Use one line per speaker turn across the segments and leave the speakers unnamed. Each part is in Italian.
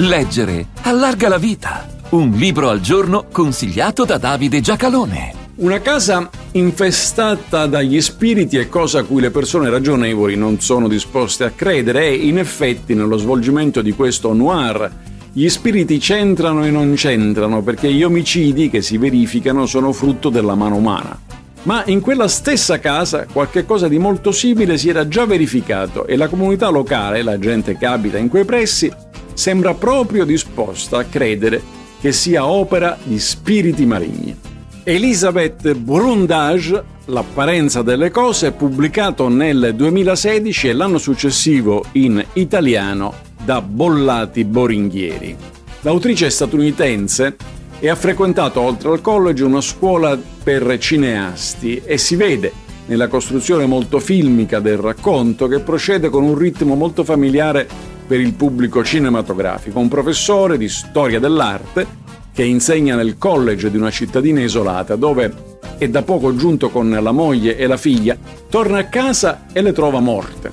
Leggere allarga la vita. Un libro al giorno consigliato da Davide Giacalone.
Una casa infestata dagli spiriti è cosa a cui le persone ragionevoli non sono disposte a credere e in effetti nello svolgimento di questo noir gli spiriti c'entrano e non c'entrano perché gli omicidi che si verificano sono frutto della mano umana. Ma in quella stessa casa qualche cosa di molto simile si era già verificato e la comunità locale, la gente che abita in quei pressi, sembra proprio disposta a credere che sia opera di spiriti maligni. Elisabeth Brundage, L'apparenza delle cose, pubblicato nel 2016 e l'anno successivo in italiano da Bollati Boringhieri. L'autrice statunitense e ha frequentato oltre al college una scuola per cineasti e si vede nella costruzione molto filmica del racconto che procede con un ritmo molto familiare per il pubblico cinematografico, un professore di storia dell'arte che insegna nel college di una cittadina isolata dove è da poco giunto con la moglie e la figlia, torna a casa e le trova morte.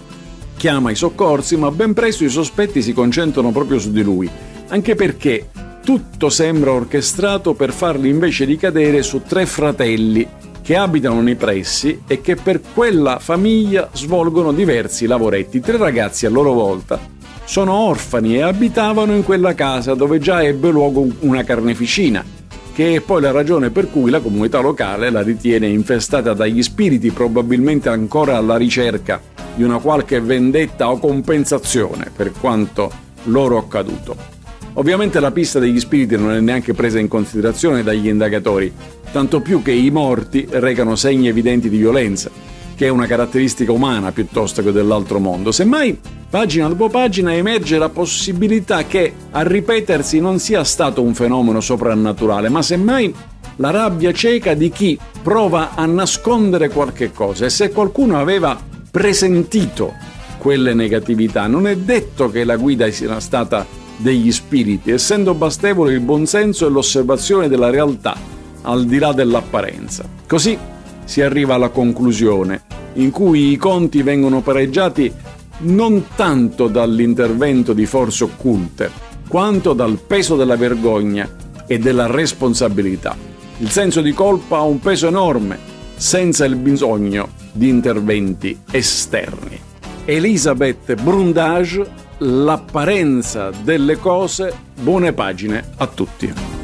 Chiama i soccorsi, ma ben presto i sospetti si concentrano proprio su di lui, anche perché tutto sembra orchestrato per farli invece ricadere su tre fratelli che abitano nei pressi e che per quella famiglia svolgono diversi lavoretti. Tre ragazzi a loro volta sono orfani e abitavano in quella casa dove già ebbe luogo una carneficina, che è poi la ragione per cui la comunità locale la ritiene infestata dagli spiriti, probabilmente ancora alla ricerca di una qualche vendetta o compensazione per quanto loro accaduto. Ovviamente la pista degli spiriti non è neanche presa in considerazione dagli indagatori, tanto più che i morti recano segni evidenti di violenza, che è una caratteristica umana piuttosto che dell'altro mondo. Semmai Pagina dopo pagina emerge la possibilità che a ripetersi non sia stato un fenomeno soprannaturale, ma semmai la rabbia cieca di chi prova a nascondere qualche cosa e se qualcuno aveva presentito quelle negatività, non è detto che la guida sia stata degli spiriti, essendo bastevole il buonsenso e l'osservazione della realtà, al di là dell'apparenza. Così si arriva alla conclusione, in cui i conti vengono pareggiati non tanto dall'intervento di forze occulte, quanto dal peso della vergogna e della responsabilità. Il senso di colpa ha un peso enorme, senza il bisogno di interventi esterni. Elisabeth Brundage, L'apparenza delle cose, buone pagine a tutti.